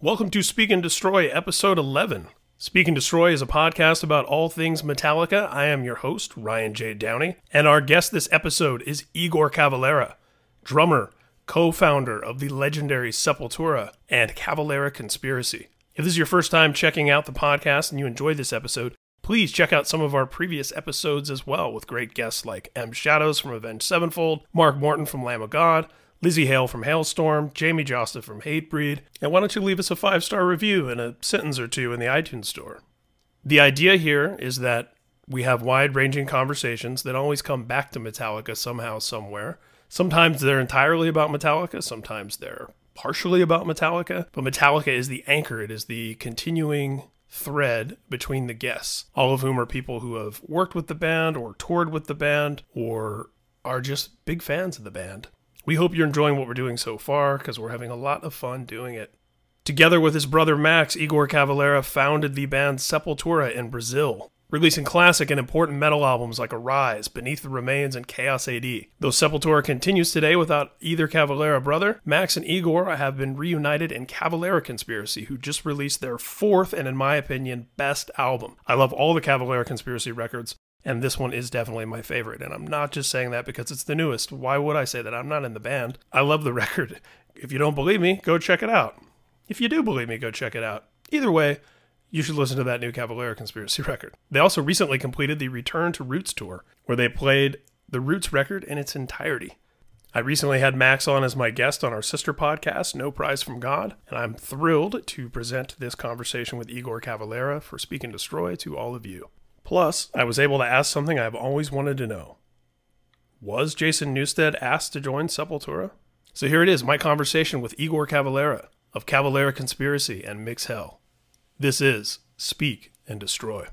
Welcome to Speak and Destroy, episode 11. Speak and Destroy is a podcast about all things Metallica. I am your host, Ryan J. Downey, and our guest this episode is Igor Cavalera, drummer, co founder of the legendary Sepultura and Cavalera Conspiracy. If this is your first time checking out the podcast and you enjoyed this episode, please check out some of our previous episodes as well with great guests like M. Shadows from Avenged Sevenfold, Mark Morton from Lamb of God, Lzzy Hale from Halestorm, Jamey Jasta from Hatebreed, and why don't you leave us a five star review and a sentence or two in the iTunes store? The idea here is that we have wide ranging conversations that always come back to Metallica somehow, somewhere. Sometimes they're entirely about Metallica, sometimes they're partially about Metallica, but Metallica is the anchor, it is the continuing thread between the guests, all of whom are people who have worked with the band or toured with the band or are just big fans of the band. We hope you're enjoying what we're doing so far because we're having a lot of fun doing it. Together with his brother Max, Igor Cavalera founded the band Sepultura in Brazil, releasing classic and important metal albums like Arise, Beneath the Remains, and Chaos AD. Though Sepultura continues today without either Cavalera brother, Max and Igor have been reunited in Cavalera Conspiracy, who just released their fourth and, in my opinion, best album. I love all the Cavalera Conspiracy records, and this one is definitely my favorite. And I'm not just saying that because it's the newest. Why would I say that? I'm not in the band. I love the record. If you don't believe me, go check it out. If you do believe me, go check it out. Either way, you should listen to that new Cavalera Conspiracy record. They also recently completed the Return to Roots tour, where they played the Roots record in its entirety. I recently had Max on as my guest on our sister podcast, No Prize from God, and I'm thrilled to present this conversation with Igor Cavalera for Speak and Destroy to all of you. Plus, I was able to ask something I've always wanted to know. Was Jason Newsted asked to join Sepultura? So here it is, my conversation with Igor Cavalera of Cavalera Conspiracy and Mixhell. This is Speak and Destroy.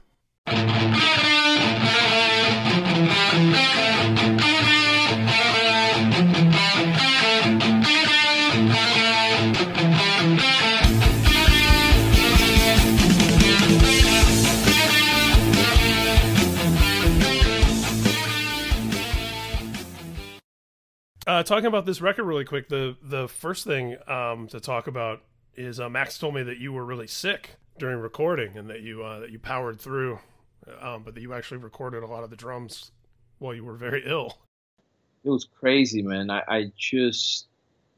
Uh, talking about this record really quick, the the first thing um, to talk about is uh, Max told me that you were really sick during recording and that you uh, that you powered through, um, but that you actually recorded a lot of the drums while you were very ill. It was crazy, man. I, I just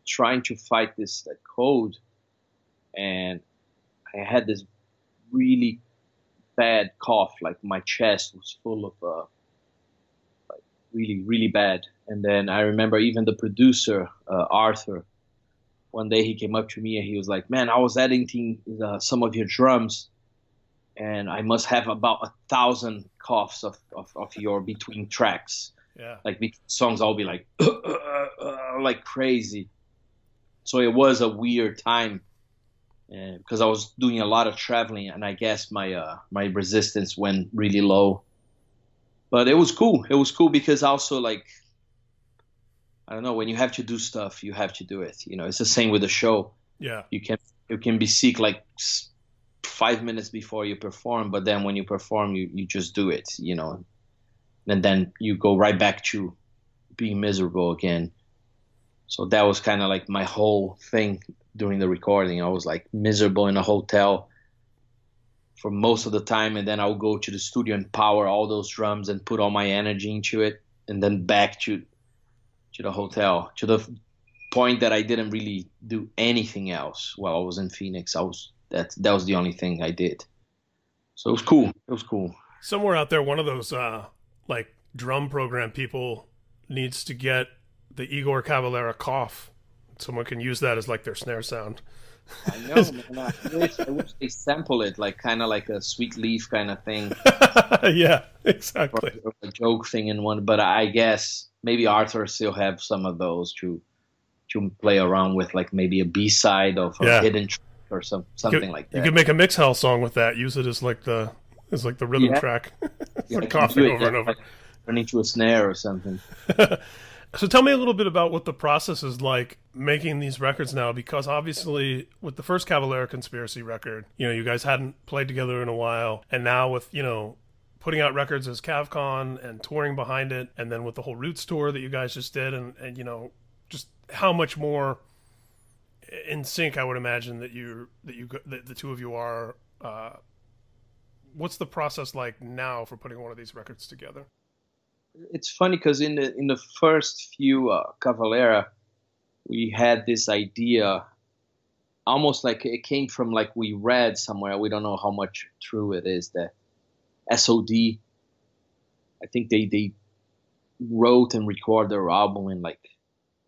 trying to fight this cold, and I had this really bad cough. Like my chest was full of uh, like really really bad. And then I remember even the producer uh, Arthur one day he came up to me and he was like, "Man, I was editing uh, some of your drums, and I must have about a thousand coughs of, of, of your between tracks. Yeah, like songs, I'll be like, like crazy. So it was a weird time because uh, I was doing a lot of traveling, and I guess my uh, my resistance went really low. But it was cool. It was cool because also like I don't know when you have to do stuff, you have to do it. You know, it's the same with the show. Yeah, you can you can be sick like five minutes before you perform, but then when you perform, you you just do it. You know, and then you go right back to being miserable again. So that was kind of like my whole thing during the recording. I was like miserable in a hotel for most of the time, and then I'll go to the studio and power all those drums and put all my energy into it, and then back to to the hotel to the point that I didn't really do anything else while I was in Phoenix. I was that that was the only thing I did. So it was cool. It was cool. Somewhere out there, one of those uh, like drum program people needs to get the Igor Cavalera cough. Someone can use that as like their snare sound. I know, man. I wish, I wish they sample it like kind of like a sweet leaf kind of thing. yeah, exactly. Or a joke thing in one, but I guess maybe Arthur still have some of those to to play around with, like maybe a B side of a Yeah. hidden track or some something You could- like that. You could make a Mixhell song with that. Use it as like the as like the rhythm Yeah. track Yeah, for coughing over and over. like Turn into a snare or something. So tell me a little bit about what the process is like making these records now, because obviously with the first Cavalera Conspiracy record, you know, you guys hadn't played together in a while, and now with you know putting out records as CavCon and touring behind it, and then with the whole Roots tour that you guys just did, and and you know just how much more in sync. I would imagine that you that you that the two of you are. Uh, what's the process like now for putting one of these records together? It's funny because in the in the first few uh, Cavalera, we had this idea, almost like it came from like we read somewhere. We don't know how much true it is that SOD. I think they they wrote and recorded their album in like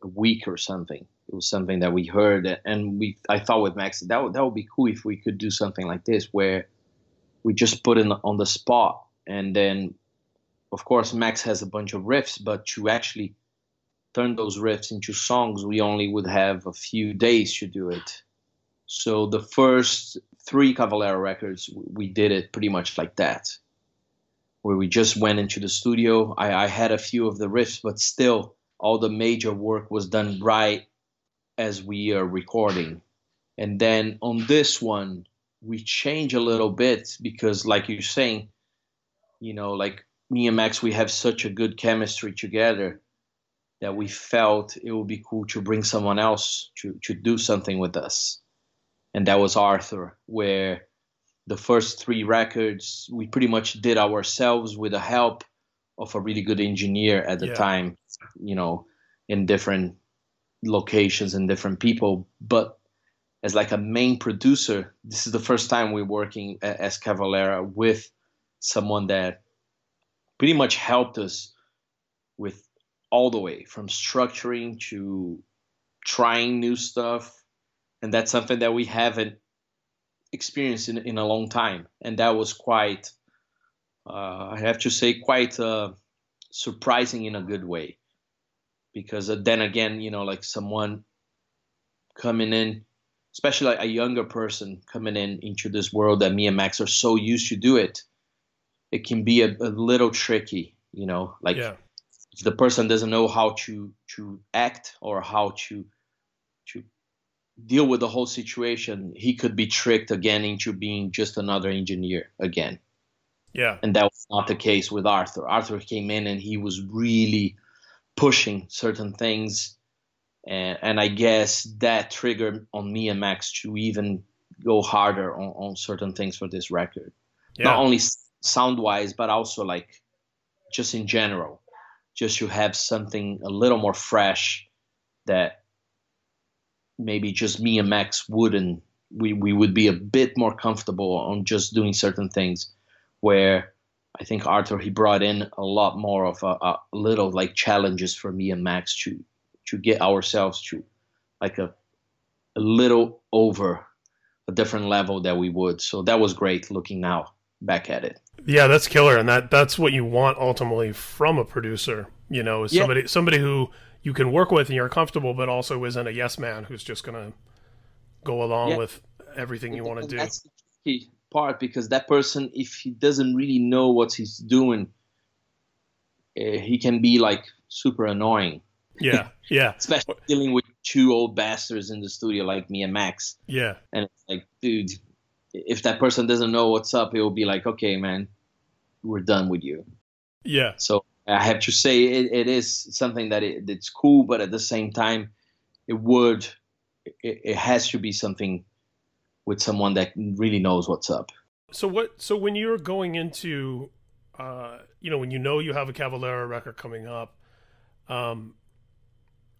a week or something. It was something that we heard, and we I thought with Max that would, that would be cool if we could do something like this where we just put it on the spot, and then of course Max has a bunch of riffs, but to actually turn those riffs into songs, we only would have a few days to do it. So the first three Cavalera records, we did it pretty much like that, where we just went into the studio. I, I had a few of the riffs, but still all the major work was done right as we are recording. And then on this one, we change a little bit because, like you're saying, you know, like me and Max, we have such a good chemistry together that we felt it would be cool to bring someone else to, to do something with us. And that was Arthur, where the first three records we pretty much did ourselves with the help of a really good engineer at the yeah. time, you know, in different locations and different people. But as like a main producer, this is the first time we're working as Cavalera with someone that pretty much helped us with all the way from structuring to trying new stuff. And that's something that we haven't experienced in, in a long time. And that was quite uh, I have to say, quite uh, surprising in a good way. Because uh, then again, you know, like someone coming in, especially like a younger person coming in into this world that me and Max are so used to do it, it can be a, a little tricky, you know, like yeah. if the person doesn't know how to to act or how to to deal with the whole situation, he could be tricked again into being just another engineer again. Yeah. And that was not the case with Arthur. Arthur came in and he was really pushing certain things. And, and I guess that triggered on me and Max to even go harder on, on certain things for this record. Yeah. Not only sound wise, but also like just in general, just to have something a little more fresh that maybe just me and Max wouldn't. We, we would be a bit more comfortable on just doing certain things where I think Arthur he brought in a lot more of a, a, little like challenges for me and Max to to get ourselves to like a a little over a different level that we would. So that was great looking now back at it. Yeah, that's killer, and that that's what you want ultimately from a producer. You know, is somebody yeah. somebody who you can work with and you're comfortable, but also isn't a yes man who's just gonna go along yeah. with everything you want to do. That's the key part because that person, if he doesn't really know what he's doing, uh, he can be like super annoying. Yeah, yeah. Especially dealing with two old bastards in the studio like me and Max. Yeah. And it's like, dude, if that person doesn't know what's up, it will be like, okay, man, we're done with you. Yeah. So I have to say it, it is something that it, it's cool, but at the same time, it would, it, it has to be something with someone that really knows what's up. So what? So when you're going into, uh, you know, when you know you have a Cavalera record coming up, um,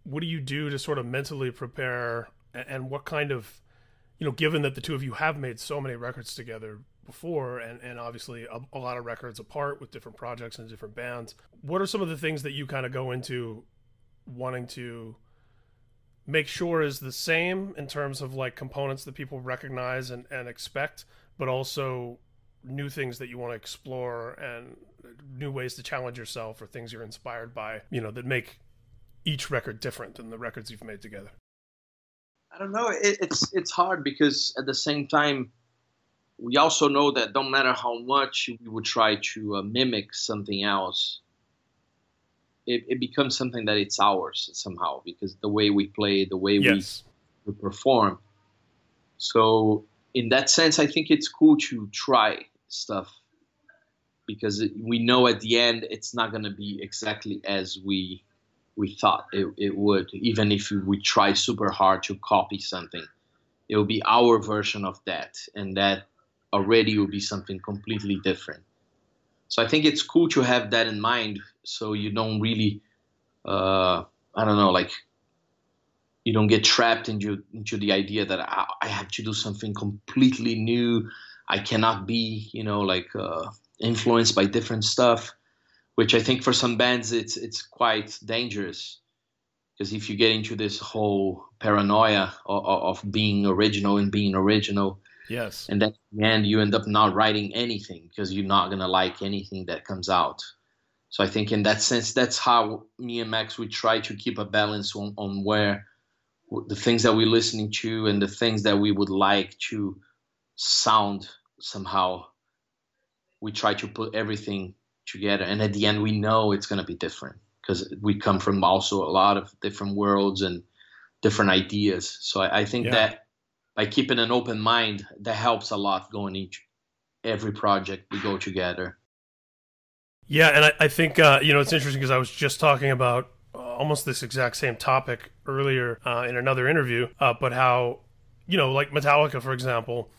what do you do to sort of mentally prepare? And what kind of, you know, given that the two of you have made so many records together before, and and obviously a, a lot of records apart with different projects and different bands, what are some of the things that you kind of go into wanting to make sure is the same in terms of like components that people recognize and, and expect, but also new things that you want to explore and new ways to challenge yourself or things you're inspired by, you know, that make each record different than the records you've made together. I don't know. It, it's it's hard because at the same time, we also know that don't matter how much we would try to uh, mimic something else, it, it becomes something that it's ours somehow because the way we play, the way yes. we, we perform. So in that sense, I think it's cool to try stuff because we know at the end it's not going to be exactly as we we thought it, it would. Even if we try super hard to copy something, it will be our version of that, and that already will be something completely different. So I think it's cool to have that in mind, so you don't really, uh, I don't know, like you don't get trapped into into the idea that I, I have to do something completely new. I cannot be, you know, like uh, influenced by different stuff, which I think for some bands it's it's quite dangerous. Because if you get into this whole paranoia of, of, being original and being original, yes, and then and you end up not writing anything because you're not gonna like anything that comes out. So I think in that sense, that's how me and Max we try to keep a balance on, on where the things that we're listening to and the things that we would like to sound somehow. We try to put everything together. And at the end we know it's going to be different because we come from also a lot of different worlds and different ideas. So i, I think yeah. that by keeping an open mind that helps a lot going into every project we go together. Yeah and i, I think uh, you know it's interesting because i was just talking about almost this exact same topic earlier uh, in another interview, uh, but how, you know, like Metallica, for example,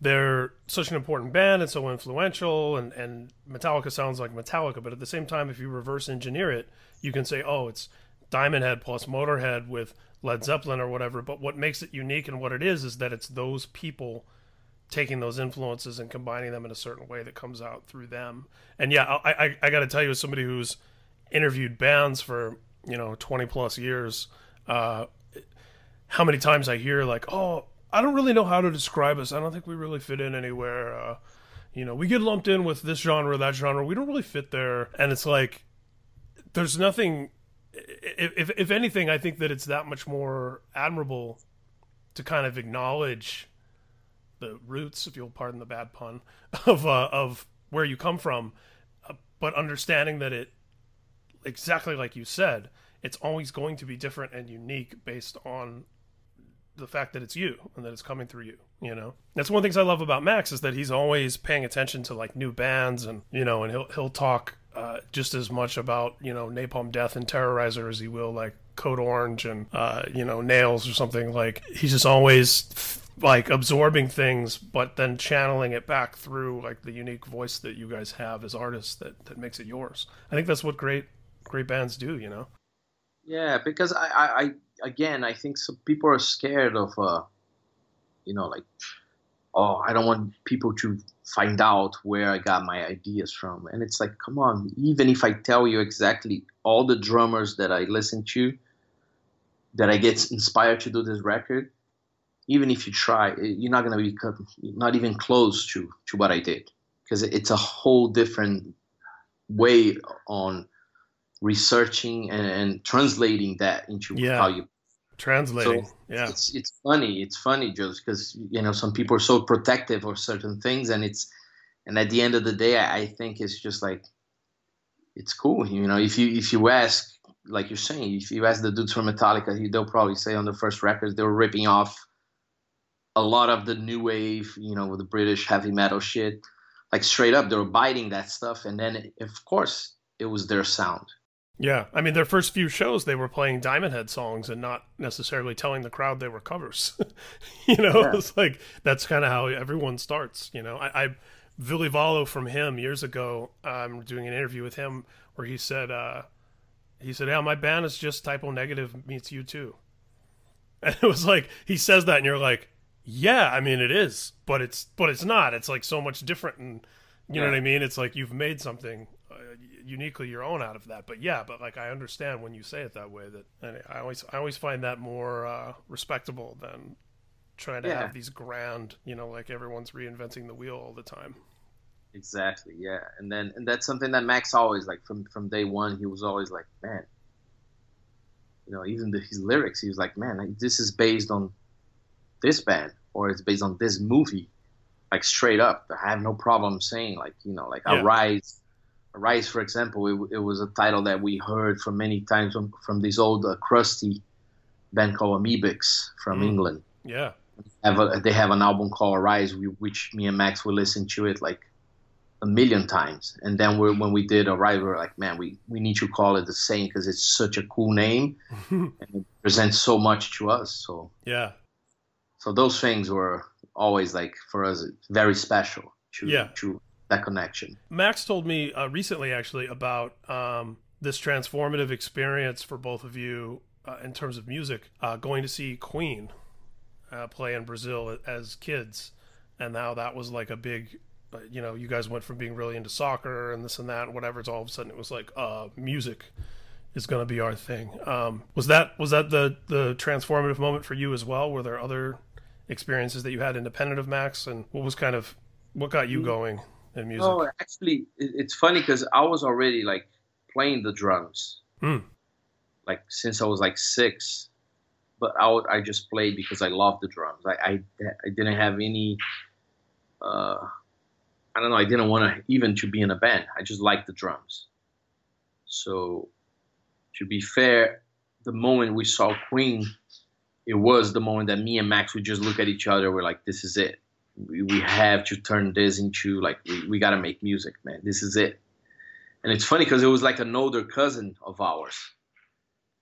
they're such an important band and so influential, and, and Metallica sounds like Metallica, but at the same time, if you reverse engineer it, you can say, oh, it's Diamond Head plus Motorhead with Led Zeppelin or whatever. But what makes it unique and what it is is that it's those people taking those influences and combining them in a certain way that comes out through them. And yeah, I I, I got to tell you, as somebody who's interviewed bands for you know 20 plus years uh, how many times i hear like oh i don't really know how to describe us. I don't think we really fit in anywhere uh, you know we get lumped in with this genre that genre. We don't really fit there. And it's like there's nothing if, if anything i think that it's that much more admirable to kind of acknowledge the roots if you'll pardon the bad pun of uh, of where you come from uh, but understanding that it exactly like you said, it's always going to be different and unique based on the fact that it's you and that it's coming through you you know? That's one of the things i love about max is that he's always paying attention to like new bands and you know and he'll he'll talk uh, just as much about you know napalm death and terrorizer as he will like code orange and uh, you know nails or something. Like he's just always like absorbing things but then channeling it back through like the unique voice that you guys have as artists that that makes it yours. I think that's what great great bands do, you know. Yeah, because I, I, I again, I think some people are scared of, uh, you know, like, oh, I don't want people to find out where I got my ideas from. And it's like, come on, even if I tell you exactly all the drummers that I listen to, that I get inspired to do this record, even if you try, you're not gonna be not even close to to what I did, because it's a whole different way on researching and, and translating that into yeah. how you translating. So yeah, it's it's funny. It's funny just because you know some people are so protective of certain things, and it's and at the end of the day, I, I think it's just like it's cool. You know, if you if you ask, like you're saying, if you ask the dudes from Metallica, they'll probably say on the first records they were ripping off a lot of the new wave, you know, with the British heavy metal shit. Like straight up, they were biting that stuff, and then of course it was their sound. Yeah, I mean, their first few shows, they were playing Diamond Head songs and not necessarily telling the crowd they were covers. you know, yeah. it's like that's kind of how everyone starts. You know, I, I Ville Valo from him years ago. I'm um, doing an interview with him where he said, uh, he said, "Yeah, my band is just Type O Negative meets U2," and it was like he says that, and you're like, "Yeah, I mean, it is, but it's but it's not. It's like so much different and." You yeah. know what I mean? It's like you've made something uniquely your own out of that. But yeah, but like I understand when you say it that way. That and I always I always find that more uh, respectable than trying to yeah. have these grand, you know, like everyone's reinventing the wheel all the time. Exactly. Yeah, and then and that's something that Max always like from from day one. He was always like, man, you know, even the, his lyrics. He was like, man, this is based on this band or it's based on this movie like straight up. I have no problem saying like you know like yeah. Arise Rise, for example, it, it, was a title that we heard from many times from, from this old uh, crusty band called Amebix from mm. England. Yeah. They have, a, they have an album called Arise, which me and Max will listen to it like a million times. And then when we did Arise, we were like, man, we, we need to call it the same because it's such a cool name and it presents so much to us. So yeah, so those things were always like for us very special to Yeah. to that connection. Max told me uh, recently, actually, about um, this transformative experience for both of you uh, in terms of music, uh, going to see Queen uh, play in Brazil as kids, and now that was like a big, uh, you know, you guys went from being really into soccer and this and that and whatever. It's all of a sudden it was like, uh, music is going to be our thing. Um, was that was that the the transformative moment for you as well? Were there other experiences that you had independent of Max, and what was kind of what got you going in music? Oh, actually, it's funny because I was already like playing the drums, Hmm. like since I was like six. But I would, I just played because I loved the drums. I I, I didn't have any. Uh, I don't know. I didn't want to even to be in a band. I just liked the drums. So, to be fair, the moment we saw Queen, it was the moment that me and Max would just look at each other. We're like, "This is it. We, we have to turn this into like we, we got to make music, man. This is it." And it's funny because it was like an older cousin of ours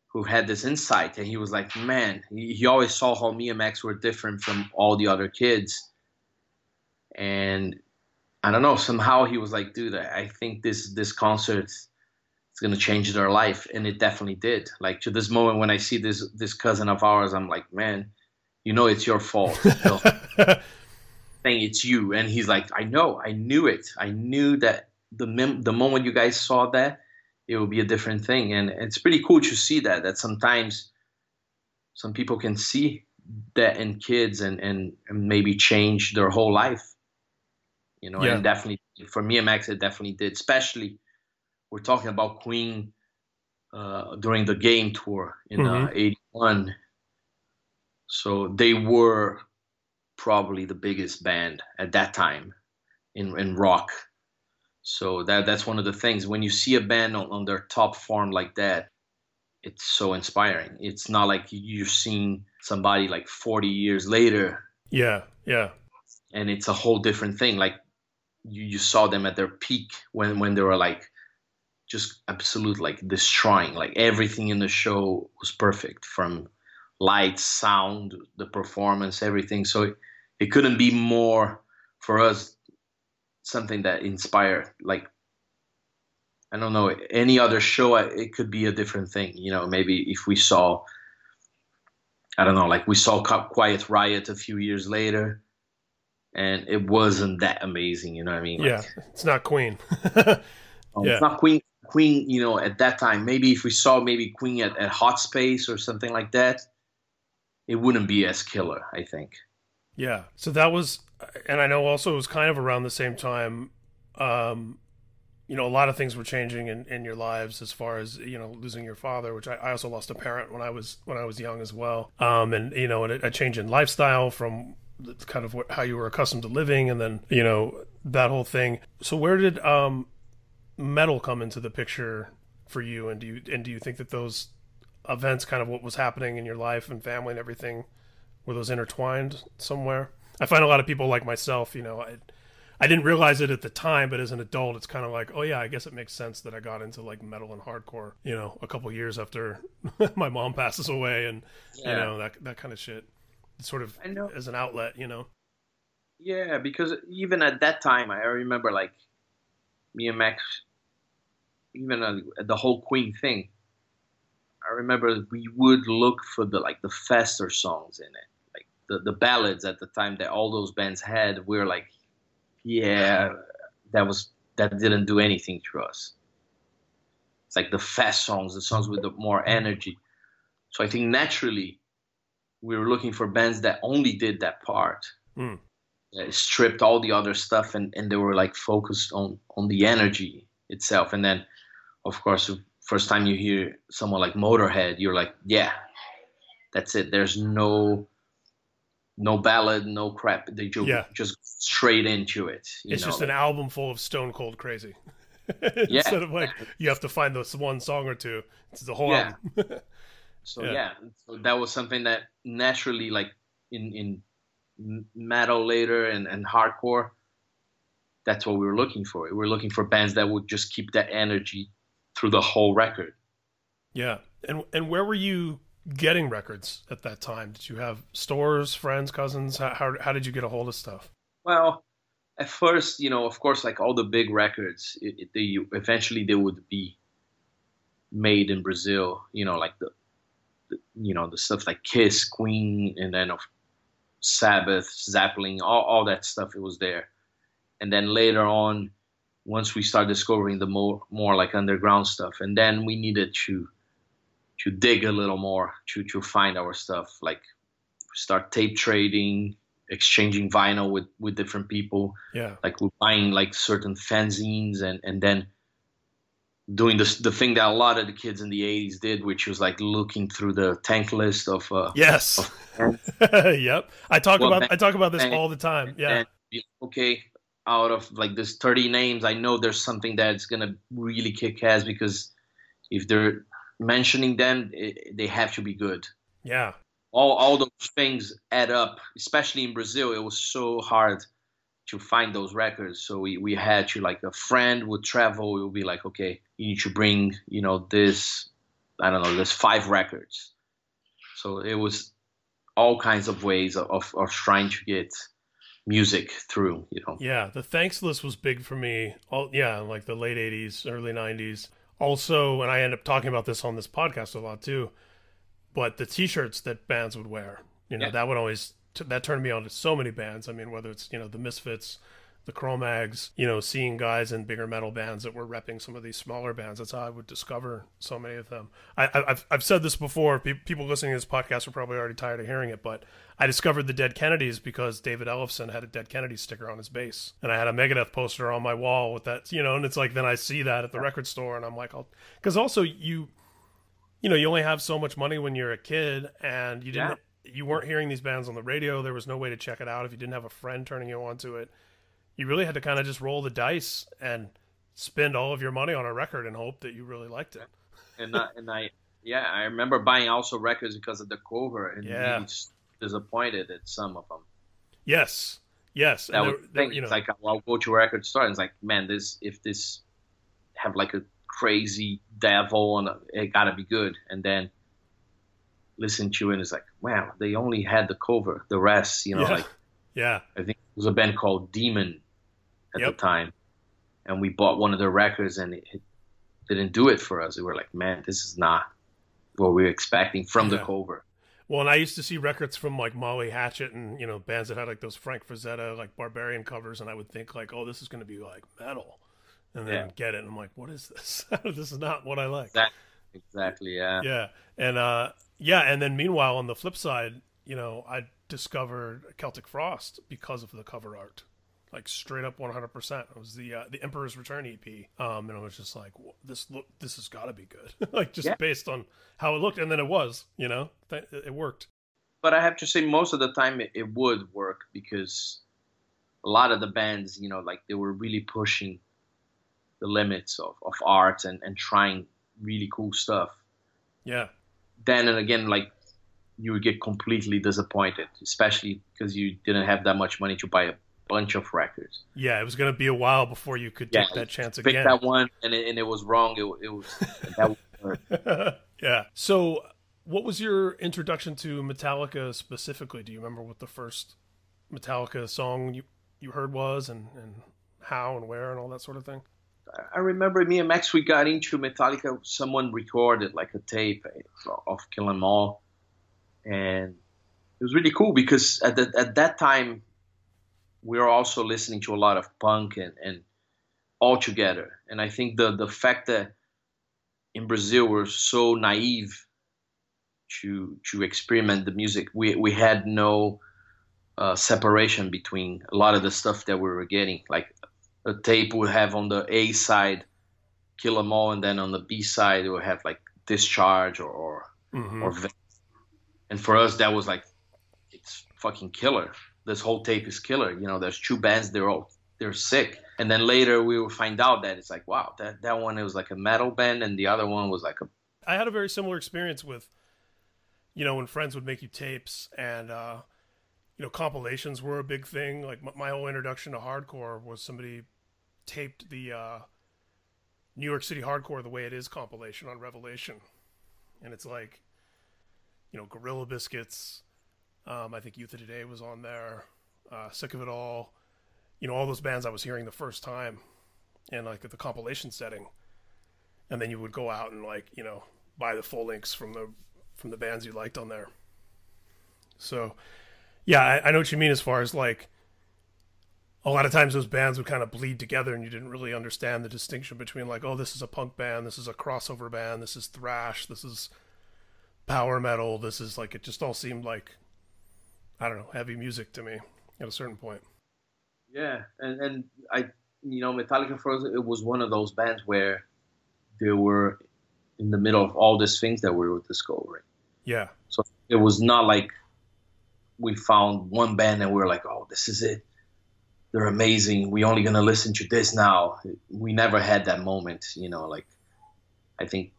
who had this insight, and he was like, "Man, he, he always saw how me and Max were different from all the other kids." And I don't know. Somehow he was like, "Dude, I I think this this concert is gonna change their life," and it definitely did. Like to this moment, when I see this this cousin of ours, I'm like, "Man, you know it's your fault." it's you, and he's like, "I know, I knew it. I knew that the mem- the moment you guys saw that, it would be a different thing." And it's pretty cool to see that. That sometimes some people can see that in kids and and, and maybe change their whole life. You know, Yeah. and definitely for me and Max, it definitely did. Especially, we're talking about Queen uh, during the game tour in uh, '81. So they were probably the biggest band at that time in in rock. So that that's one of the things when you see a band on, on their top form like that, it's so inspiring. It's not like you're seeing somebody like 40 years later yeah, yeah, and it's a whole different thing. Like you, you saw them at their peak when when they were like just absolute like destroying. Like everything in the show was perfect from lights, sound, the performance, everything. So it, couldn't be more for us something that inspired like I don't know any other show. It could be a different thing. You know, maybe if we saw. I don't know, like we saw Quiet Riot a few years later, and it wasn't that amazing. You know what I mean? Like, yeah. It's not Queen. um, yeah. It's not Queen. Queen, you know, at that time, maybe if we saw maybe Queen at, at Hot Space or something like that, it wouldn't be as killer. I think. Yeah. So that was, and I know also it was kind of around the same time. Um, you know, a lot of things were changing in, in your lives as far as you know losing your father, which I, I also lost a parent when I was when I was young as well. Um, and you know, and a, a change in lifestyle from kind of what, how you were accustomed to living, and then you know that whole thing. So where did um, metal come into the picture for you? And do you and do you think that those events, kind of what was happening in your life and family and everything, were those intertwined somewhere? I find a lot of people like myself, you know, I I didn't realize it at the time, but as an adult, it's kind of like, oh yeah, I guess it makes sense that I got into like metal and hardcore, you know, a couple years after my mom passes away, and you know that that kind of shit. Sort of as an outlet, you know. Yeah, because even at that time, I remember like me and Max, even uh, the whole Queen thing. I remember we would look for the like the faster songs in it, like the the ballads at the time that all those bands had. We were like, yeah, that was that didn't do anything to us. It's like the fast songs, the songs with the more energy. So I think naturally, we were looking for bands that only did that part uh, stripped all the other stuff and, and they were like focused on on the energy itself and then of course first time you hear someone like motorhead you're like yeah that's it there's no no ballad no crap they ju- Yeah. just straight into it you It's know, just an album full of stone cold crazy. Instead of like you have to find this one song or two. It's the whole Yeah. album. So Yeah. yeah. so that was something that naturally, like in in metal later and and hardcore, that's what we were looking for. We were looking for bands that would just keep that energy through the whole record. Yeah. And and where were you getting records at that time? Did you have stores, friends, cousins? How how, how did you get a hold of stuff? Well, at first, you know, of course, like all the big records, it, it, they eventually they would be made in Brazil. You know, like the, the, you know the stuff like Kiss, Queen, and then of Sabbath, Zeppelin, all all that stuff. It was there and then later on once we start discovering the more more like underground stuff. And then we needed to to dig a little more to to find our stuff like start tape trading exchanging vinyl with with different people. Yeah. Like we're buying like certain fanzines and and then doing this the thing that a lot of the kids in the 80s did which was like looking through the tank list of uh yes. of yep. I talk well, about i talk about this all the time. yeah. okay out of like this 30 names, I know there's something that's gonna really kick ass because if they're mentioning them, it, they have to be good. Yeah. All all those things add up, especially in Brazil. It was so hard to find those records. So we, we had to like a friend would travel. It would be like, okay, you need to bring, you know, this, I don't know, there's five records. So it was all kinds of ways of, of, of trying to get music through, you know. Yeah, the thanks list was big for me. All yeah, like the late '80s, early '90s. Also, and I end up talking about this on this podcast a lot too. But the T-shirts that bands would wear, you know, yeah. that would always that turned me on to so many bands. I mean, whether it's you know the Misfits, the Cro-Mags, you know, seeing guys in bigger metal bands that were repping some of these smaller bands. That's how I would discover so many of them. I, have I've said this before. People listening to this podcast are probably already tired of hearing it, but I discovered the Dead Kennedys because David Ellefson had a Dead Kennedy sticker on his bass, and I had a Megadeth poster on my wall with that. You know, and it's like then I see that at the record store, and I'm like, I'll because also you, you know, you only have so much money when you're a kid, and you didn't. Yeah. You weren't hearing these bands on the radio. There was no way to check it out if you didn't have a friend turning you onto it you really had to kind of just roll the dice and spend all of your money on a record and hope that you really liked it. and I, and I yeah, I remember buying also records because of the cover and yeah. really disappointed at some of them. Yes. Yes. That was thing. You know, it's like I'll go to a record store and it's like, man, this if this have like a crazy devil and it gotta be good. And then listen to it and it's like, wow, they only had the cover. The rest, you know, yeah. like yeah. I think it was a band called Demon at yep. the time, and we bought one of their records, and it, it, didn't do it for us. We were like, man, this is not what we were expecting from yeah. the cover. Well, and I used to see records from like Molly Hatchet and you know bands that had like those Frank Frazetta like Barbarian covers, and I would think like, oh, this is going to be like metal, and then yeah. get it, and I'm like, what is this? this is not what I like. That, exactly. Yeah. Yeah, and uh, yeah, and then meanwhile on the flip side, you know, I discovered Celtic Frost because of the cover art like straight up 100%. It was the uh, the Emperor's Return EP, um, and I was just like, this look, this has got to be good, like just yeah. based on how it looked, and then it was, you know, it worked. But I have to say, most of the time it, it would work because a lot of the bands, you know, like they were really pushing the limits of, of art and, and trying really cool stuff. Yeah. Then and again, like you would get completely disappointed, especially because you didn't have that much money to buy a bunch of records. Yeah, it was going to be a while before you could yeah, take that chance again. that one, and it, and it was wrong. It, it was that. yeah. So, what was your introduction to Metallica specifically? Do you remember what the first Metallica song you you heard was, and and how and where and all that sort of thing? I remember me and Max we got into Metallica. Someone recorded like a tape of Kill 'Em All, and it was really cool because at the, at that time we are also listening to a lot of punk and, and all together. And I think the, the fact that in Brazil we're so naive to to experiment the music, we we had no uh, separation between a lot of the stuff that we were getting. Like a tape would have on the A side Kill 'Em All, and then on the B side it would have like Discharge or or, mm-hmm. or and for us that was like it's fucking killer this whole tape is killer. You know, there's two bands, they're all they're sick. And then later we will find out that it's like, wow, that that one it was like a metal band, and the other one was like a. I had a very similar experience with, you know, when friends would make you tapes and. uh you know, compilations were a big thing. Like my whole introduction to hardcore was somebody taped the uh, New York City Hardcore the way it is compilation on Revelation, and it's like, you know, Gorilla Biscuits. Um, I think Youth of Today was on there. Uh, Sick of It All. You know, all those bands I was hearing the first time, and like the compilation setting, and then you would go out and like you know buy the full links from the from the bands you liked on there. So, yeah, I, I know what you mean as far as like a lot of times those bands would kind of bleed together and you didn't really understand the distinction between like oh this is a punk band this is a crossover band this is thrash this is power metal this is like it just all seemed like i don't know heavy music to me at a certain point yeah and and i you know metallica for us it was one of those bands where they were in the middle of all these things that we were discovering yeah so it was not like we found one band and we were like oh this is it they're amazing. We only gonna listen to this now. We never had that moment, you know. Like, I think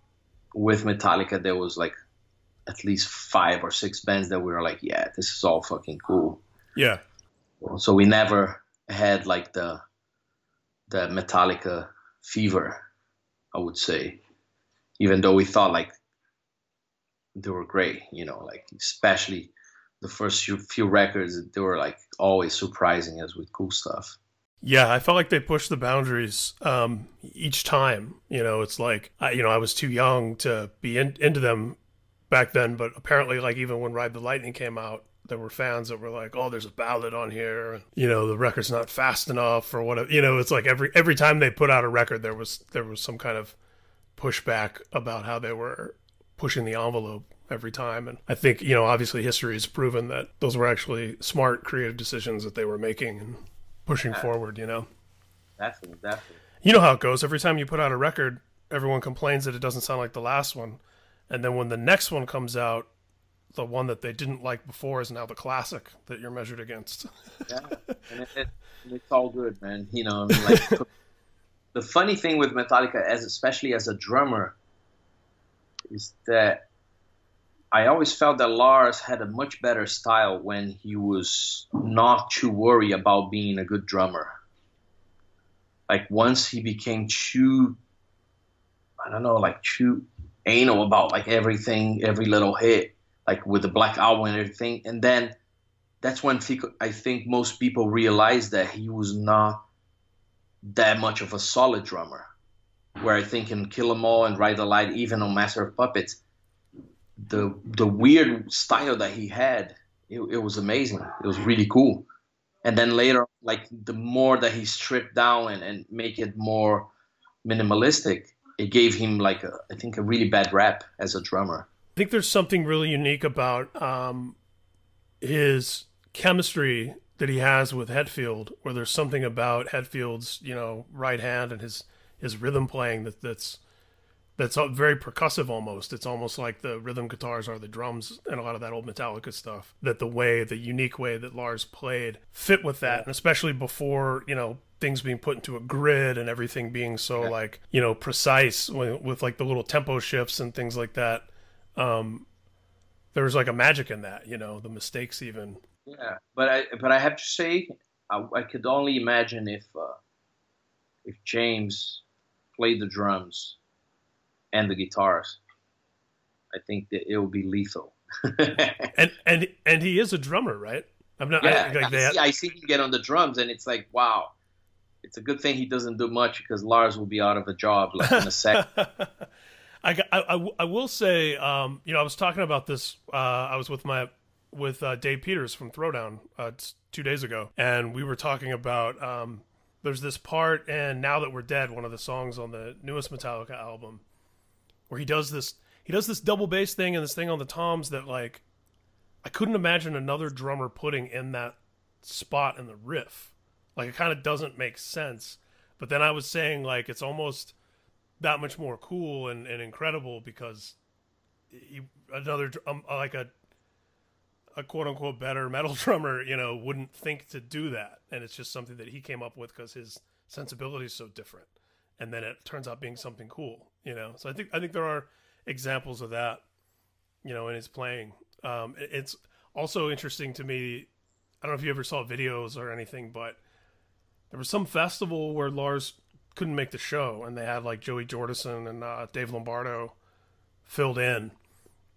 with Metallica there was like at least five or six bands that we were like, yeah, this is all fucking cool. Yeah. So we never had like the the Metallica fever, I would say, even though we thought like they were great, you know, like especially the first few, few records, they were like always surprising us with cool stuff. Yeah, I felt like they pushed the boundaries um, each time. You know, it's like I, you know I was too young to be in, into them back then, but apparently, like even when Ride the Lightning came out, there were fans that were like, "Oh, there's a ballad on here," you know, the record's not fast enough or whatever. You know, it's like every every time they put out a record, there was there was some kind of pushback about how they were pushing the envelope every time. And I think, you know, obviously history has proven that those were actually smart, creative decisions that they were making and pushing yeah. forward, you know? Definitely, definitely. You know how it goes. Every time you put out a record, everyone complains that it doesn't sound like the last one. And then when the next one comes out, the one that they didn't like before is now the classic that you're measured against. yeah, and it, it, it's all good, man. You know, I mean, like the funny thing with Metallica, as especially as a drummer, is that I always felt that Lars had a much better style when he was not too worried about being a good drummer. Like once he became too, I don't know, like too anal about like everything, every little hit, like with the Black Album and everything, and then that's when I think most people realized that he was not that much of a solid drummer. Where I think in Kill 'Em All and Ride the Light, even on Master of Puppets, the the weird style that he had, it, it was amazing. It was really cool. And then later, like the more that he stripped down and, and make it more minimalistic, it gave him like a, I think a really bad rap as a drummer. I think there's something really unique about um, his chemistry that he has with Hetfield, where there's something about Hetfield's you know right hand and his his rhythm playing that that's that's very percussive almost. It's almost like the rhythm guitars are the drums and a lot of that old Metallica stuff. That the way, the unique way that Lars played fit with that, and especially before you know things being put into a grid and everything being so yeah. like you know precise with, with, like the little tempo shifts and things like that. Um, there was like a magic in that, you know, the mistakes even. Yeah, but I but I have to say, I, I could only imagine if uh, if James played the drums and the guitars. I think that it will be lethal. and and and he is a drummer, right? I'm not. Yeah, I, like I, see, I see him get on the drums, and it's like, wow. It's a good thing he doesn't do much because Lars will be out of a job like in a sec. I, I, I will say, um, you know, I was talking about this. Uh, I was with my with uh, Dave Peters from Throwdown uh, two days ago, and we were talking about. Um, there's this part, and now that we're dead, one of the songs on the newest Metallica album, where he does this he does this double bass thing and this thing on the toms that like I couldn't imagine another drummer putting in that spot in the riff. Like it kind of doesn't make sense. But then I was saying like it's almost that much more cool and, and incredible because he, another um, like a a quote unquote better metal drummer, you know, wouldn't think to do that, and it's just something that he came up with because his sensibility is so different and then it turns out being something cool, you know. So I think I think there are examples of that, you know, in his playing. Um, it's also interesting to me. I don't know if you ever saw videos or anything, but there was some festival where Lars couldn't make the show, and they had like Joey Jordison and uh, Dave Lombardo filled in.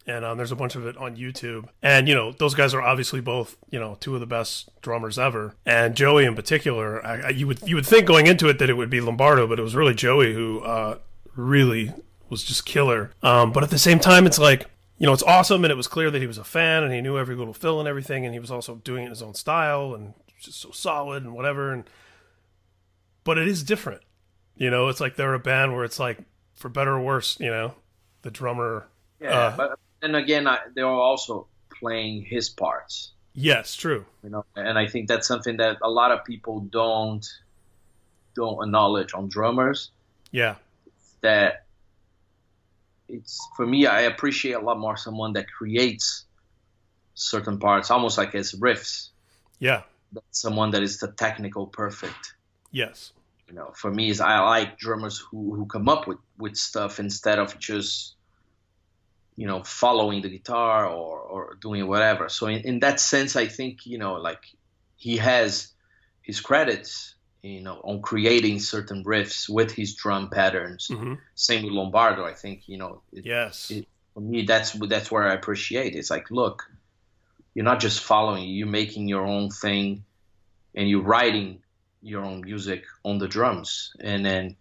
And um, there's a bunch of it on YouTube. And, you know, those guys are obviously both, you know, two of the best drummers ever. And Joey in particular, I, I, you would you would think going into it that it would be Lombardo, but it was really Joey who uh, really was just killer. Um, but at the same time, it's like, you know, it's awesome. And it was clear that he was a fan and he knew every little fill and everything. And he was also doing it in his own style and just so solid and whatever. And, but it is different. You know, it's like they're a band where it's like, for better or worse, you know, the drummer. Yeah, uh, but then again, I, they're also playing his parts. Yes, true. You know, and I think that's something that a lot of people don't don't acknowledge on drummers. Yeah, that it's for me. I appreciate a lot more someone that creates certain parts, almost like as riffs. Yeah, someone that is the technical perfect. Yes you know, for me is I like drummers who, who come up with, with stuff instead of just, you know, following the guitar or, or doing whatever. So in, in that sense, I think, you know, like he has his credits, you know, on creating certain riffs with his drum patterns. Mm-hmm. Same with Lombardo. I think, you know, it, yes, it, for me, that's, that's where I appreciate. It's like, look, you're not just following, you're making your own thing and you're writing your own music on the drums. And then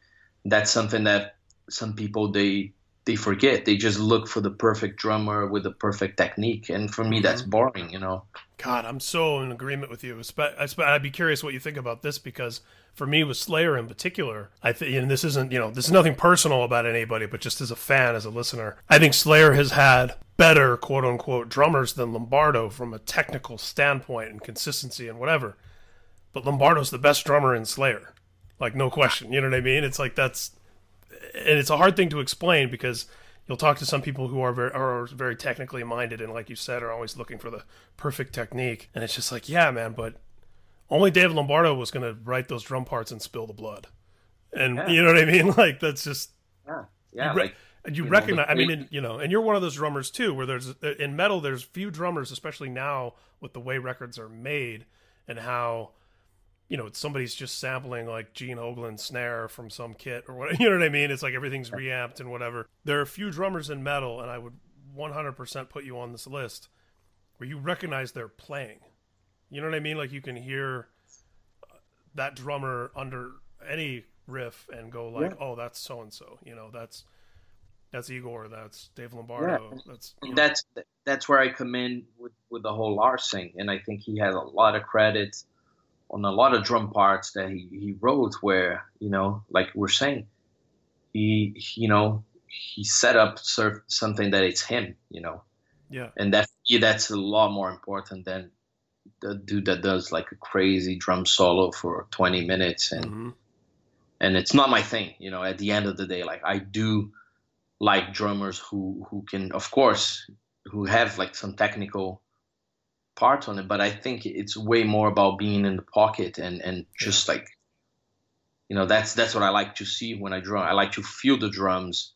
that's something that some people they they forget. They just look for the perfect drummer with the perfect technique. And for me mm-hmm. that's boring you know? God i'm so in agreement with you. I'd be curious what you think about this because for me with slayer in particular i think and this isn't you know this is nothing personal about anybody but just as a fan as a listener i think slayer has had better quote unquote drummers than lombardo from a technical standpoint and consistency and whatever but Lombardo's the best drummer in Slayer, like no question. You know what I mean? It's like that's, and it's a hard thing to explain because you'll talk to some people who are very are very technically minded and, like you said, are always looking for the perfect technique. And it's just like, yeah, man, but only Dave Lombardo was going to write those drum parts and spill the blood, and yeah. you know what I mean? Like that's just yeah, yeah. You, re- you, you recognize, know, I mean, you know, and you're one of those drummers too, where there's in metal, there's few drummers, especially now with the way records are made and how you know, somebody's just sampling like Gene Hoglan snare from some kit or what, you know what I mean? It's like everything's reamped and whatever. There are a few drummers in metal, and I would 100% put you on this list where you recognize they're playing. You know what I mean? Like you can hear uh, that drummer under any riff and go like, yeah. "Oh, that's so and so." You know, that's that's Igor, that's Dave Lombardo. Yeah. That's you know. that's that's where I come in with with the whole Lars thing, and I think he has a lot of credit on a lot of drum parts that he, he wrote where you know like we're saying he you know he set up something that it's him you know yeah and that yeah, that's a lot more important than the dude that does like a crazy drum solo for 20 minutes and mm-hmm. and it's not my thing you know at the end of the day like i do like drummers who who can of course who have like some technical part on it, but I think it's way more about being in the pocket and and just like you know that's that's what I like to see when I drum. I like to feel the drums,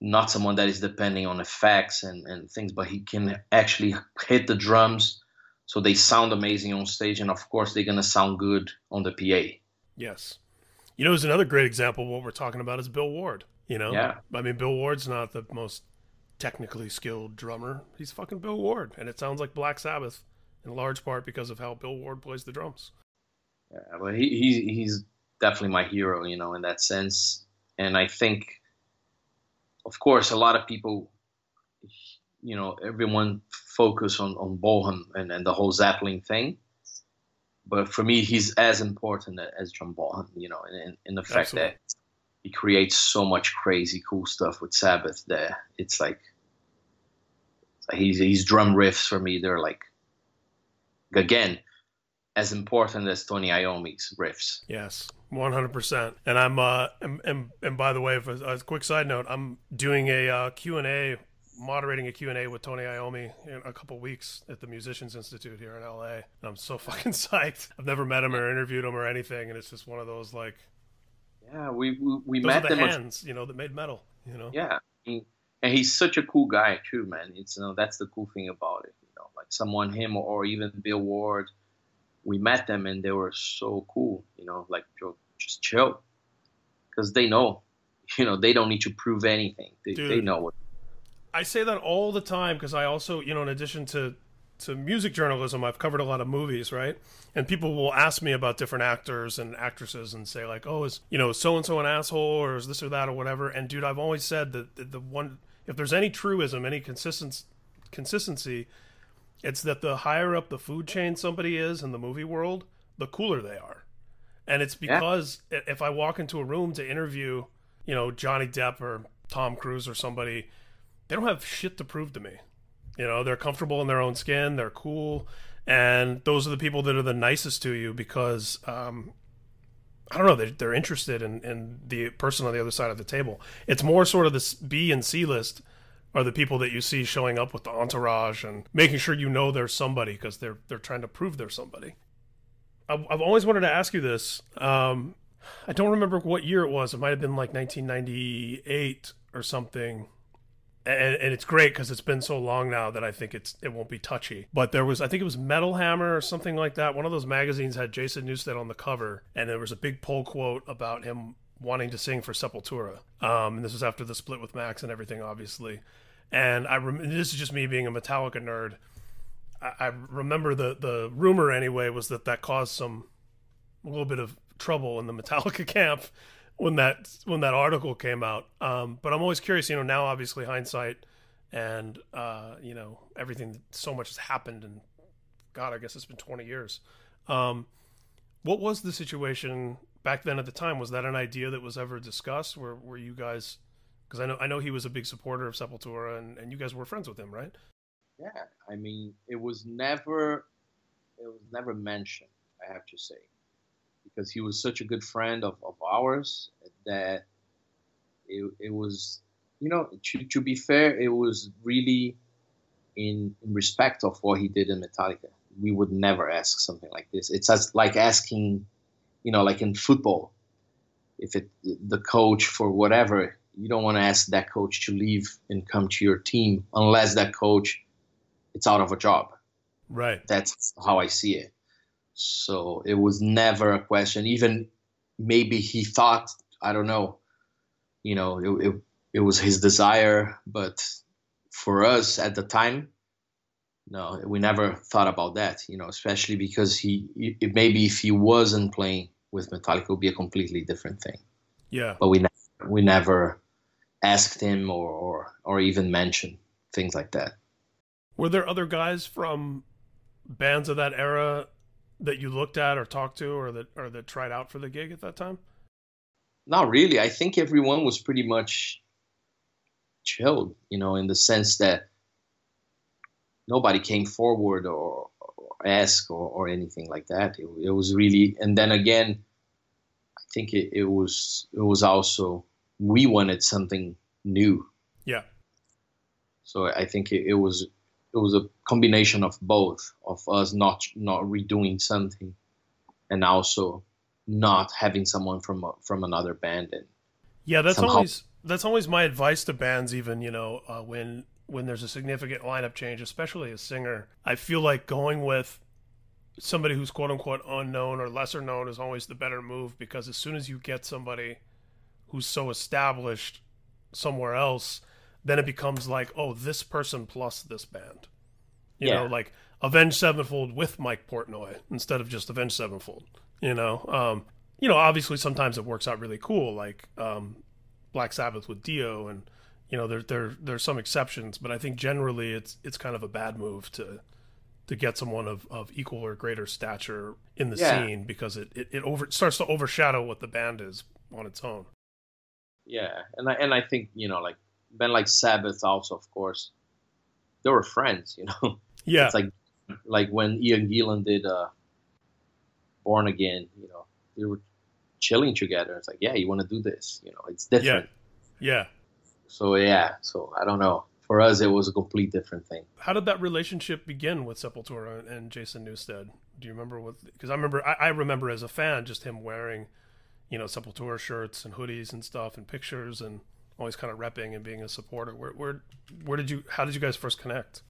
not someone that is depending on effects and and things, but he can actually hit the drums so they sound amazing on stage, and of course they're gonna sound good on the PA. Yes, you know, there's another great example. Of what we're talking about is Bill Ward. You know, yeah. I mean, Bill Ward's not the most technically skilled drummer. He's fucking Bill Ward, and it sounds like Black Sabbath in large part because of how Bill Ward plays the drums. Yeah, well, he, he's he's definitely my hero, you know, in that sense. And I think, of course, a lot of people, you know, everyone focus on on Bonham and, and the whole Zeppelin thing. But for me, he's as important as John Bonham, you know, in, in the fact Absolutely. that he creates so much crazy cool stuff with Sabbath there. It's like he's he's drum riffs for me. They're like again as important as Tony Iommi's riffs. Yes, one hundred percent. And I'm uh and, and, and by the way, for a quick side note, I'm doing a uh, Q and A, moderating a Q and A with Tony Iommi in a couple weeks at the Musicians Institute here in LA. And I'm so fucking psyched. I've never met him or interviewed him or anything, and it's just one of those like yeah, we we, we met the hands, you know, that made metal. You know. Yeah, he, and he's such a cool guy too, man. It's you know that's the cool thing about it. You know, like someone him or, even Bill Ward, we met them and they were so cool, you know, like just chill, because they know, you know, they don't need to prove anything. They, they know what. I say that all the time because I also, you know, in addition to to music journalism, I've covered a lot of movies, right? And people will ask me about different actors and actresses and say like, "Oh, is you know so and so an asshole or is this or that or whatever?" And dude, I've always said that the, the one if there's any truism, any consistency, consistency, it's that the higher up the food chain somebody is in the movie world, the cooler they are. And it's because yeah. if I walk into a room to interview, you know, Johnny Depp or Tom Cruise or somebody, they don't have shit to prove to me. You know, they're comfortable in their own skin, they're cool, and those are the people that are the nicest to you because um, I don't know, they're, they're interested in, in the person on the other side of the table. It's more sort of this B and C list are the people that you see showing up with the entourage and making sure you know they're somebody because they're they're trying to prove they're somebody. I've, I've always wanted to ask you this. Um, I don't remember what year it was. It might have been like 1998 or something and, and it's great because it's been so long now that I think it's it won't be touchy. But there was I think it was Metal Hammer or something like that. One of those magazines had Jason Newsted on the cover, and there was a big pull quote about him wanting to sing for Sepultura. Um, and this was after the split with Max and everything, obviously. And I rem- this is just me being a Metallica nerd. I, I remember the the rumor anyway was that that caused some a little bit of trouble in the Metallica camp when that when that article came out. Um, but I'm always curious. You know, now obviously hindsight and uh, you know everything. So much has happened, and God, I guess it's been 20 years. Um, what was the situation back then at the time? Was that an idea that was ever discussed? Were were you guys? Because I know I know he was a big supporter of Sepultura, and, and you guys were friends with him, right? Yeah, I mean, it was never it was never mentioned. I have to say because he was such a good friend of, of ours that it, it was, you know, to, to be fair, it was really in, in respect of what he did in Metallica. We would never ask something like this. It's as like asking, you know, like in football, if it the coach for whatever, you don't want to ask that coach to leave and come to your team unless that coach it's out of a job. Right. That's how I see it. So it was never a question. Even maybe he thought, I don't know, you know, it, it, it was his desire, but for us at the time, no, we never thought about that, you know, especially because he, it, maybe if he wasn't playing with Metallica, it would be a completely different thing. Yeah. But we, ne- we never asked him or, or, or even mentioned things like that. Were there other guys from bands of that era that you looked at or talked to or that or that tried out for the gig at that time? Not really. I think everyone was pretty much chilled, you know, in the sense that nobody came forward or, or asked or, or, anything like that. It, it, was really, and then again, I think it, it was it was also we wanted something new. Yeah. So I think it, it was it was a combination of both of us not not redoing something and also not having someone from from another band and yeah that's somehow... always that's always my advice to bands even you know uh, when when there's a significant lineup change especially a singer. I feel like going with somebody who's quote unquote unknown or lesser known is always the better move because as soon as you get somebody who's so established somewhere else then it becomes like, oh, this person plus this band. You yeah. know, like Avenged Sevenfold with Mike Portnoy instead of just Avenged Sevenfold. You know, um, you know, obviously sometimes it works out really cool, like um, Black Sabbath with Dio, and you know, there there there's some exceptions, but I think generally it's it's kind of a bad move to to get someone of, of equal or greater stature in the yeah. scene because it, it, it over it starts to overshadow what the band is on its own. Yeah, and I and I think you know like band like Sabbath also, of course, they were friends. You know, yeah, it's like like when Ian Gillan did uh, Born Again. You know, they were chilling together. It's like, yeah, you want to do this. You know, it's different. Yeah. yeah. So yeah, so I don't know. For us, it was a complete different thing. How did that relationship begin with Sepultura and Jason Newsted? Do you remember what? Because I remember, I, I remember as a fan, just him wearing, you know, Sepultura shirts and hoodies and stuff and pictures and always kind of repping and being a supporter. Where where where did you how did you guys first connect?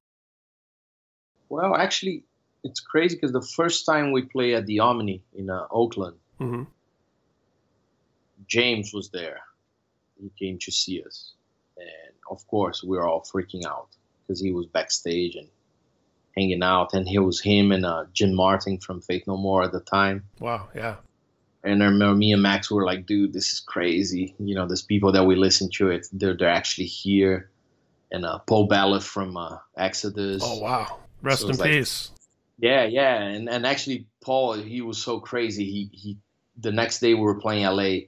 Well, actually, it's crazy because the first time we played at the Omni in uh, Oakland, hmm James was there. He came to see us, and of course we were all freaking out because he was backstage and hanging out, and he was him and uh, Jim Martin from Faith No More at the time. Wow. Yeah. And I remember me and Max were like, "Dude, this is crazy. You know, there's people that we listen to it. They're they're actually here." And uh, Paul Baloff from uh, Exodus. Oh wow. Rest So in like- peace. Yeah, yeah, and and actually, Paul, he was so crazy. He he, the next day we were playing LA,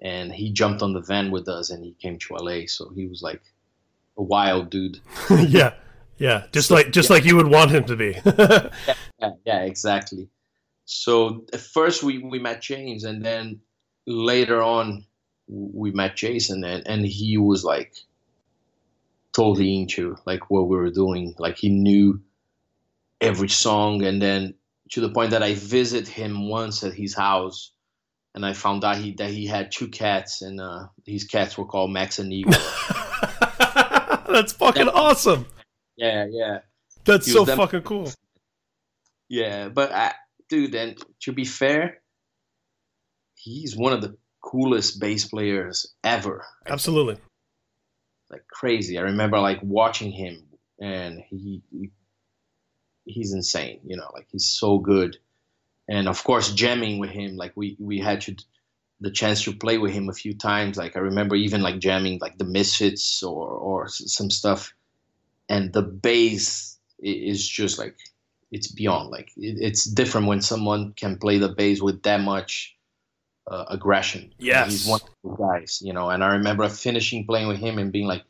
and he jumped on the van with us, and he came to LA. So he was like a wild dude. yeah. Yeah. Just So- like just yeah. like you would want him to be. Yeah, yeah, exactly. So at first we we met James, and then later on we met Jason, and and he was like totally into like what we were doing. Like he knew every song, and then to the point that I visit him once at his house, and I found out he that he had two cats, and uh, his cats were called Max and Igor. That's fucking awesome. yeah, yeah. That's so fucking cool. Yeah, but I, dude, and to be fair, he's one of the coolest bass players ever. Absolutely. Like crazy. I remember like watching him, and he, he he's insane. You know, like he's so good. And of course, jamming with him, like we we had to the chance to play with him a few times. Like I remember even like jamming like the Misfits or or some stuff, and the bass is just like it's beyond like it, it's different when someone can play the bass with that much uh, aggression. Yes. he's one of the guys, you know. And I remember finishing playing with him and being like,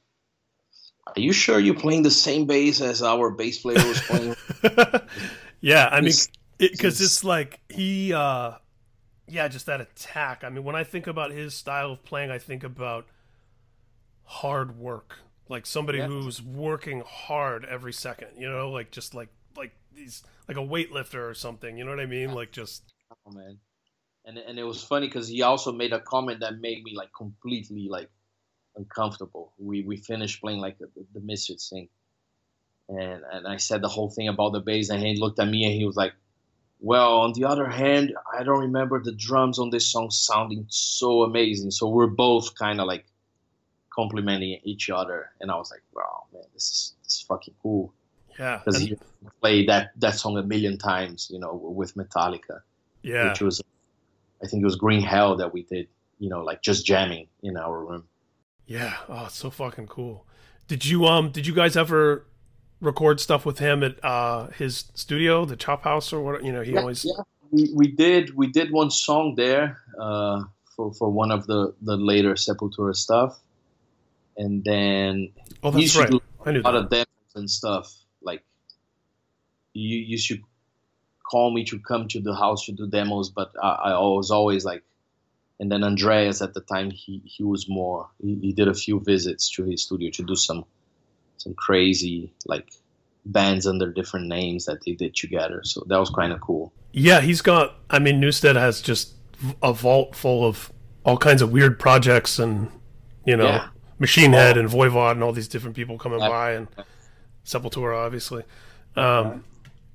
"Are you sure you're playing the same bass as our bass player was playing?" yeah, I mean, because it's- it's like he, uh yeah, just that attack. I mean, when I think about his style of playing, I think about hard work, like somebody Yeah. who's working hard every second. You know, like just like these like a weightlifter or something. You know what I mean? Like just Oh man, and and it was funny because he also made a comment that made me like completely like uncomfortable. We we finished playing like the, the Misfits thing, and and I said the whole thing about the bass, and he looked at me and he was like, "Well, on the other hand, I don't remember the drums on this song sounding so amazing." So we're both kind of like complimenting each other, and I was like, "Wow, man, this is this is fucking cool." Yeah, Because and- he played that that song a million times, you know, with Metallica yeah. which was I think it was Green Hell that we did, you know, like just jamming in our room. Yeah. Oh, it's so fucking cool. Did you um did you guys ever record stuff with him at uh his studio, the Chop House or what you know, he always yeah. We, we did we did one song there uh, for for one of the the later Sepultura stuff, and then Oh, that's right. I knew a lot that. of demos and stuff. You you should call me to come to the house to do demos, but I, I was always like. And then Andreas at the time he he was more he, he did a few visits to his studio to do some some crazy like bands under different names that they did together. So that was kind of cool. Yeah, he's got I mean Newsted has just a vault full of all kinds of weird projects and you know, Yeah. Machine Head and Voivod and all these different people coming Yeah. by and Sepultura obviously. Um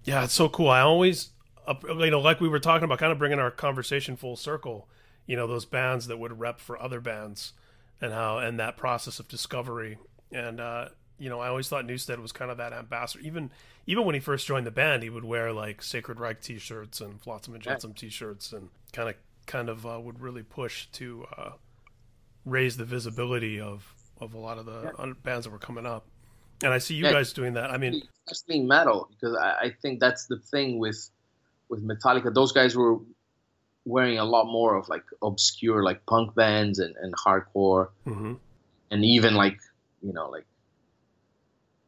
yeah, it's so cool. I always you know, like we were talking about kind of bringing our conversation full circle, you know, those bands that would rep for other bands and how and that process of discovery and uh you know, I always thought Newsted was kind of that ambassador. Even even when he first joined the band, he would wear like Sacred Reich T-shirts and Flotsam and Jetsam T-shirts, and kind of kind of uh, would really push to uh, raise the visibility of of a lot of the other bands that were coming up. And I see you Yeah. guys doing that. I mean, especially in metal because I, I think that's the thing with with Metallica. Those guys were wearing a lot more of like obscure like punk bands and, and hardcore mhm. and even like you know like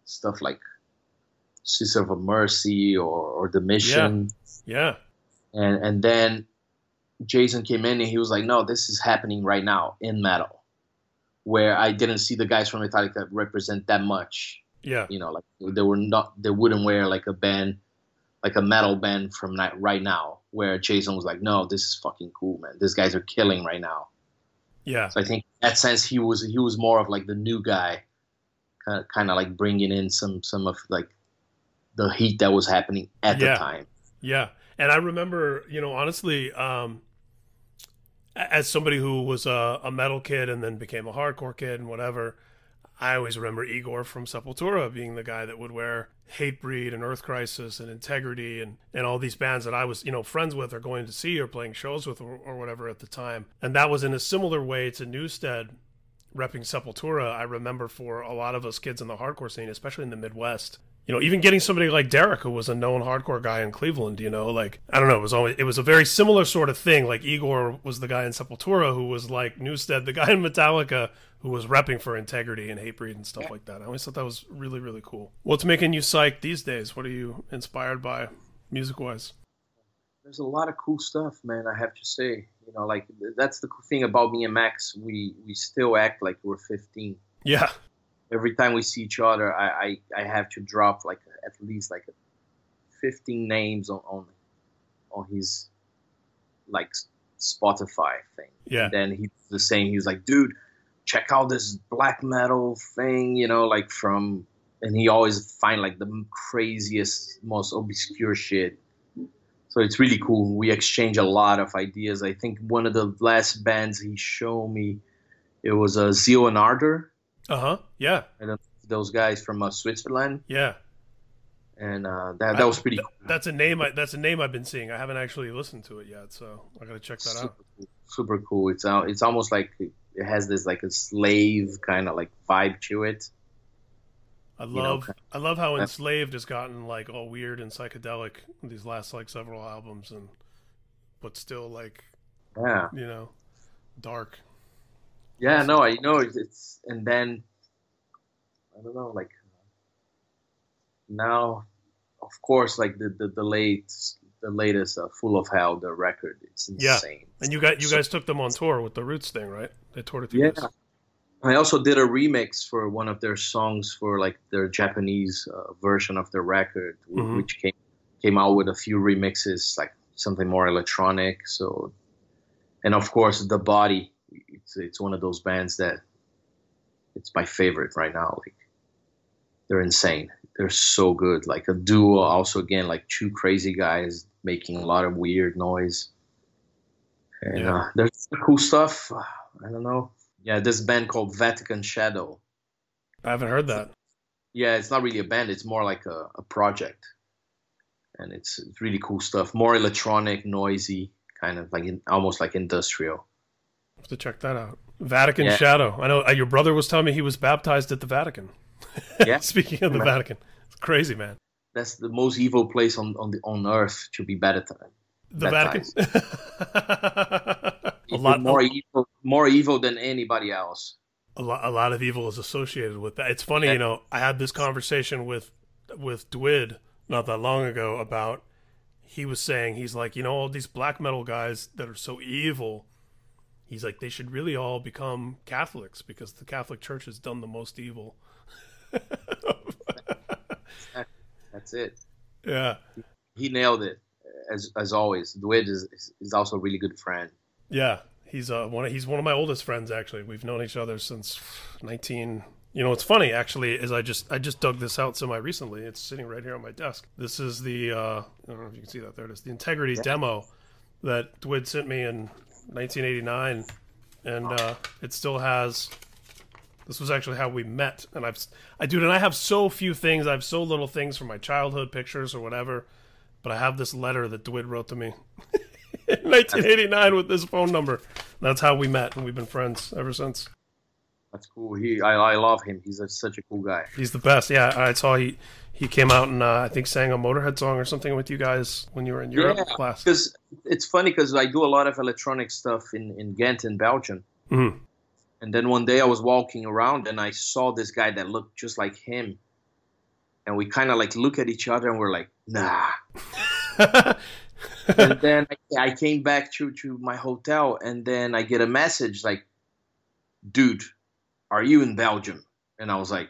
stuff like Sister of Mercy or, or The Mission. yeah, And and then Jason came in and he was like, No, this is happening right now in metal. Where I didn't see the guys from Metallica represent that much. Yeah, you know like they were not they wouldn't wear like a band like a metal band from right now where jason was like no this is fucking cool man. These guys are killing right now. Yeah, so i think in that sense he was he was more of like the new guy kind of, kind of like bringing in some some of like the heat that was happening at Yeah. the time. Yeah, and I remember, you know, honestly, um, as somebody who was a, a metal kid and then became a hardcore kid and whatever, I always remember Igor from Sepultura being the guy that would wear Hatebreed and Earth Crisis and Integrity and, and all these bands that I was, you know, friends with or going to see or playing shows with or, or whatever at the time. And that was in a similar way to Newsted repping Sepultura. I remember for a lot of us kids in the hardcore scene, especially in the Midwest, you know, even getting somebody like Derek, who was a known hardcore guy in Cleveland, you know, like I don't know, it was always it was a very similar sort of thing. Like Igor was the guy in Sepultura who was like Newsted, the guy in Metallica who was repping for integrity and hatebreed and stuff like that. I always thought that was really really cool. What's making you psyched these days? What are you inspired by, music wise? There's a lot of cool stuff, man. I have to say, you know, like that's the cool thing about me and Max. We we still act like we're 15. Yeah, Every time we see each other, I I, I have to drop like at least like 15 names on on, on his like Spotify thing. yeah, then he's the same. He was like, dude, check out this black metal thing, you know, like from, and he always find like the craziest, most obscure shit. So it's really cool. We exchange a lot of ideas. I think one of the last bands he showed me, it was a uh, Zeal and Ardor. Uh huh, yeah, know if those guys from uh, Switzerland, yeah. and uh, that that was pretty. cool. That's a name. I, that's a name I've been seeing. I haven't actually listened to it yet, so I gotta check that out. super cool. Super cool. It's uh, it's almost like it has this like a slave kind of like vibe to it. I know, love kind I love how enslaved has gotten like all weird and psychedelic these last like several albums and but still like Yeah. you know dark. Yeah, no, I know it's, it's and then I don't know, like now, of course, like the the, the late the latest uh, Full of Hell, the record, it's insane. Yeah. And you got you So- guys took them on tour with the Roots thing, right? They toured it Yeah. this. I also did a remix for one of their songs for like their Japanese uh, version of the record, Mhm. which came came out with a few remixes, like something more electronic. So, and of course, the body. It's it's one of those bands that it's my favorite right now. Like they're insane. They're so good. Like a duo. Also, again, like two crazy guys making a lot of weird noise. And Yeah. uh, there's cool stuff. I don't know. Yeah, this band called Vatican Shadow. I haven't heard that. Yeah, it's not really a band. It's more like a, a project, and it's, it's really cool stuff. More electronic, noisy, kind of like in, almost like industrial. Have to check that out. Vatican Yeah. Shadow. I know uh, your brother was telling me he was baptized at the Vatican. Yeah. Speaking of the Man. Vatican. It's crazy, man. That's the most evil place on on the on earth to be baptized. The Baptized. Vatican. a lot more evil, more evil than anybody else. a lot, a lot of evil is associated with that. It's funny, Yeah. you know. I had this conversation with with Dwid not that long ago about he was saying he's like, you know, all these black metal guys that are so evil. He's like, they should really all become Catholics because the Catholic Church has done the most evil. That's it. yeah, He nailed it, as as always. Dwid is is- also a really good friend. yeah. He's uh one. Of, he's one of my oldest friends. Actually, we've known each other since nineteen. You know, what's funny actually is I just I just dug this out semi recently. It's sitting right here on my desk. This is the uh, I don't know if you can see that. There it is. The Integrity demo that Dwid sent me in 1989, and uh, it still has. This was actually how we met, and I've I dude, and I have so few things. I have so little things from my childhood pictures or whatever, but I have this letter that Dwid wrote to me in 1989 with this phone number. That's how we met, and we've been friends ever since. That's cool. He I, I love him. He's a, such a cool guy. He's the best. Yeah, I saw he he came out and uh, I think sang a Motorhead song or something with you guys when you were in Europe Yeah, class. Because it's funny because I do a lot of electronic stuff in in Ghent in Belgium. Mm-hmm. And then one day I was walking around and I saw this guy that looked just like him. And we kind of like look at each other and we're like, nah. and then I, I came back to, to my hotel and then I get a message like, dude, are you in Belgium? And I was like,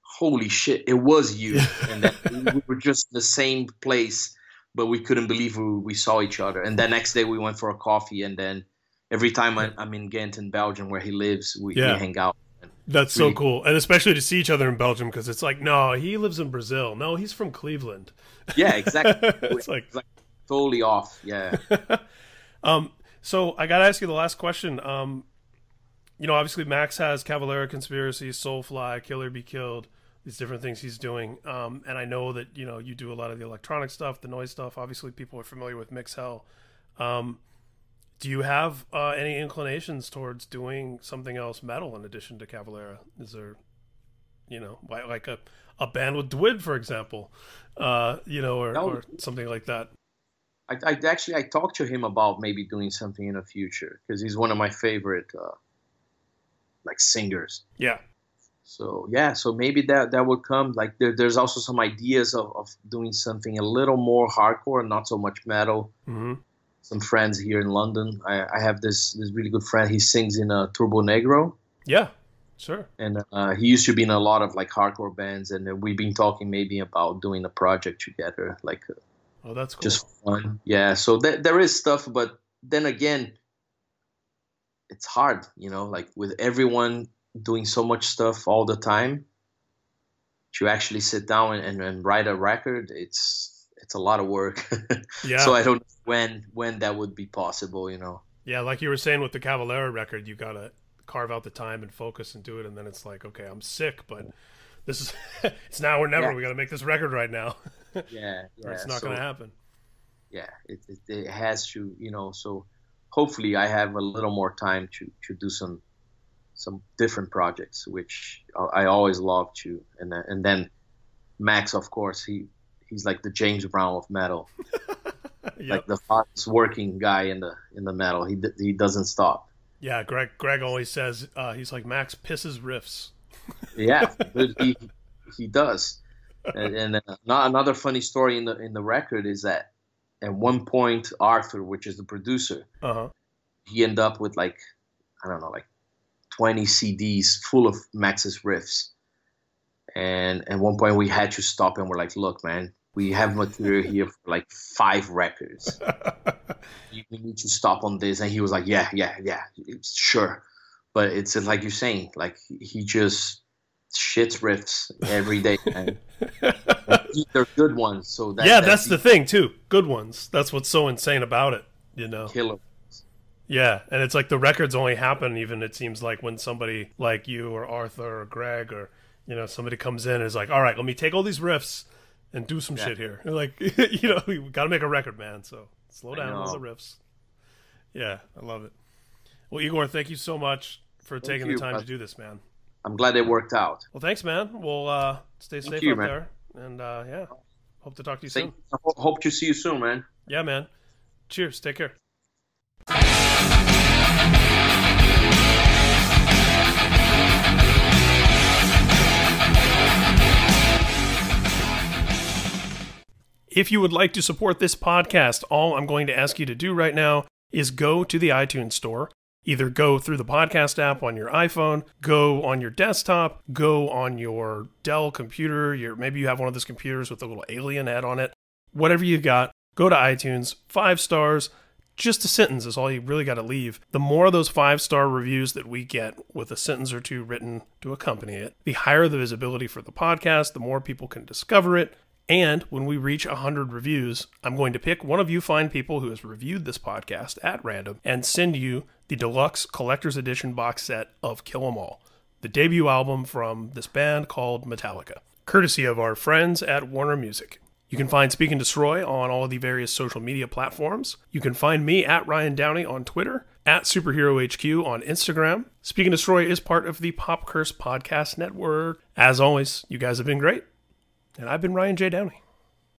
holy shit, it was you. And then we were just the same place, but we couldn't believe we, we saw each other. And the next day we went for a coffee and then every time I, I'm in Ghent in Belgium where he lives, we, Yeah. we hang out. That's so cool, and especially to see each other in Belgium because it's like, no, he lives in Brazil. No, he's from Cleveland. Yeah, exactly. it's like, It's like totally off. Yeah. um. So I gotta ask you the last question. Um, you know, obviously Max has Cavalera Conspiracy, Soulfly, Killer Be Killed, these different things he's doing. Um, and I know that you know you do a lot of the electronic stuff, the noise stuff. Obviously, people are familiar with Mixhell. Um, do you have uh, any inclinations towards doing something else metal in addition to Cavalera? Is there, you know, like like a, a band with Dwid, for example, uh, you know, or, No. or something like that? I, I actually I talked to him about maybe doing something in the future because he's one of my favorite uh, like singers. Yeah, So yeah, so maybe that that would come. Like there, there's also some ideas of, of doing something a little more hardcore, not so much metal. Mm-hmm. Some friends here in London. I, I have this this really good friend. He sings in a Turbonegro, yeah, sure. and uh, he used to be in a lot of like hardcore bands. And uh, we've been talking maybe about doing a project together, like uh, Oh, that's cool. just fun. Yeah. So th- there is stuff, but then again, it's hard, you know, like with everyone doing so much stuff all the time. To actually sit down and, and, write a record, it's it's a lot of work. yeah. so I don't know when when that would be possible, you know. Yeah, like you were saying with the Cavalera record, you gotta carve out the time and focus and do it, and then it's like, okay, I'm sick, but this is it's now or never. Yeah. We got to make this record right now, Yeah, or it's not so, gonna happen. Yeah, it, it it has to, you know. So hopefully I have a little more time to to do some some different projects, which I I always love to. And then- and then Max, of course, he he's like the James Brown of metal, Yep. like the hardest working guy in the in the metal. He he doesn't stop. yeah, Greg. Greg always says uh, he's like Max pisses riffs. Yeah, but he he does. And, and uh, not another funny story in the in the record is that at one point Arthur, which is the producer, Uh huh. he ended up with like I don't know, like 20 CDs full of Max's riffs. And at one point we had to stop and we're like, look, man, we have material here for like five records. We need to stop on this. And he was like, yeah, yeah, yeah, sure. But it's like you're saying, like he just shits riffs every day. And they're good ones. So that, yeah, that's the thing too. Good ones. That's what's so insane about it. You know. killer. Yeah, and it's like the records only happen even it seems like when somebody like you or Arthur or Greg or you know somebody comes in and is like, "All right, let me take all these riffs and do some Yeah. shit here." Like, you know, we got to make a record, man. So slow down on the riffs. Yeah, I love it. Well, Igor, thank you so much for taking you, the time to do this, man. I'm glad it worked out. Well, thanks, man. We'll uh, stay safe you, out man. there, and uh, yeah, hope to talk to you Thank- soon. Ho- hope to see you soon, man. Yeah, man. Cheers. Take care. If you would like to support this podcast, all I'm going to ask you to do right now is go to the iTunes store. Either go through the podcast app on your iPhone, go on your desktop, go on your Dell computer, your maybe you have one of those computers with a little alien head on it. Whatever you got, go to iTunes, 5 stars, just a sentence is all you really got to leave. The more of those five star reviews that we get with a sentence or two written to accompany it, the higher the visibility for the podcast, the more people can discover it. And when we reach 100 reviews, I'm going to pick one of you fine people who has reviewed this podcast at random and send you the deluxe collector's edition box set of Kill 'Em All, the debut album from this band called Metallica, courtesy of our friends at Warner Music. You can find Speak and Destroy on all the various social media platforms. You can find me at Ryan Downey on Twitter, at Superhero HQ on Instagram. Speak and Destroy is part of the Pop Curse Podcast Network. As always, you guys have been great. And I've been Ryan J. Downey.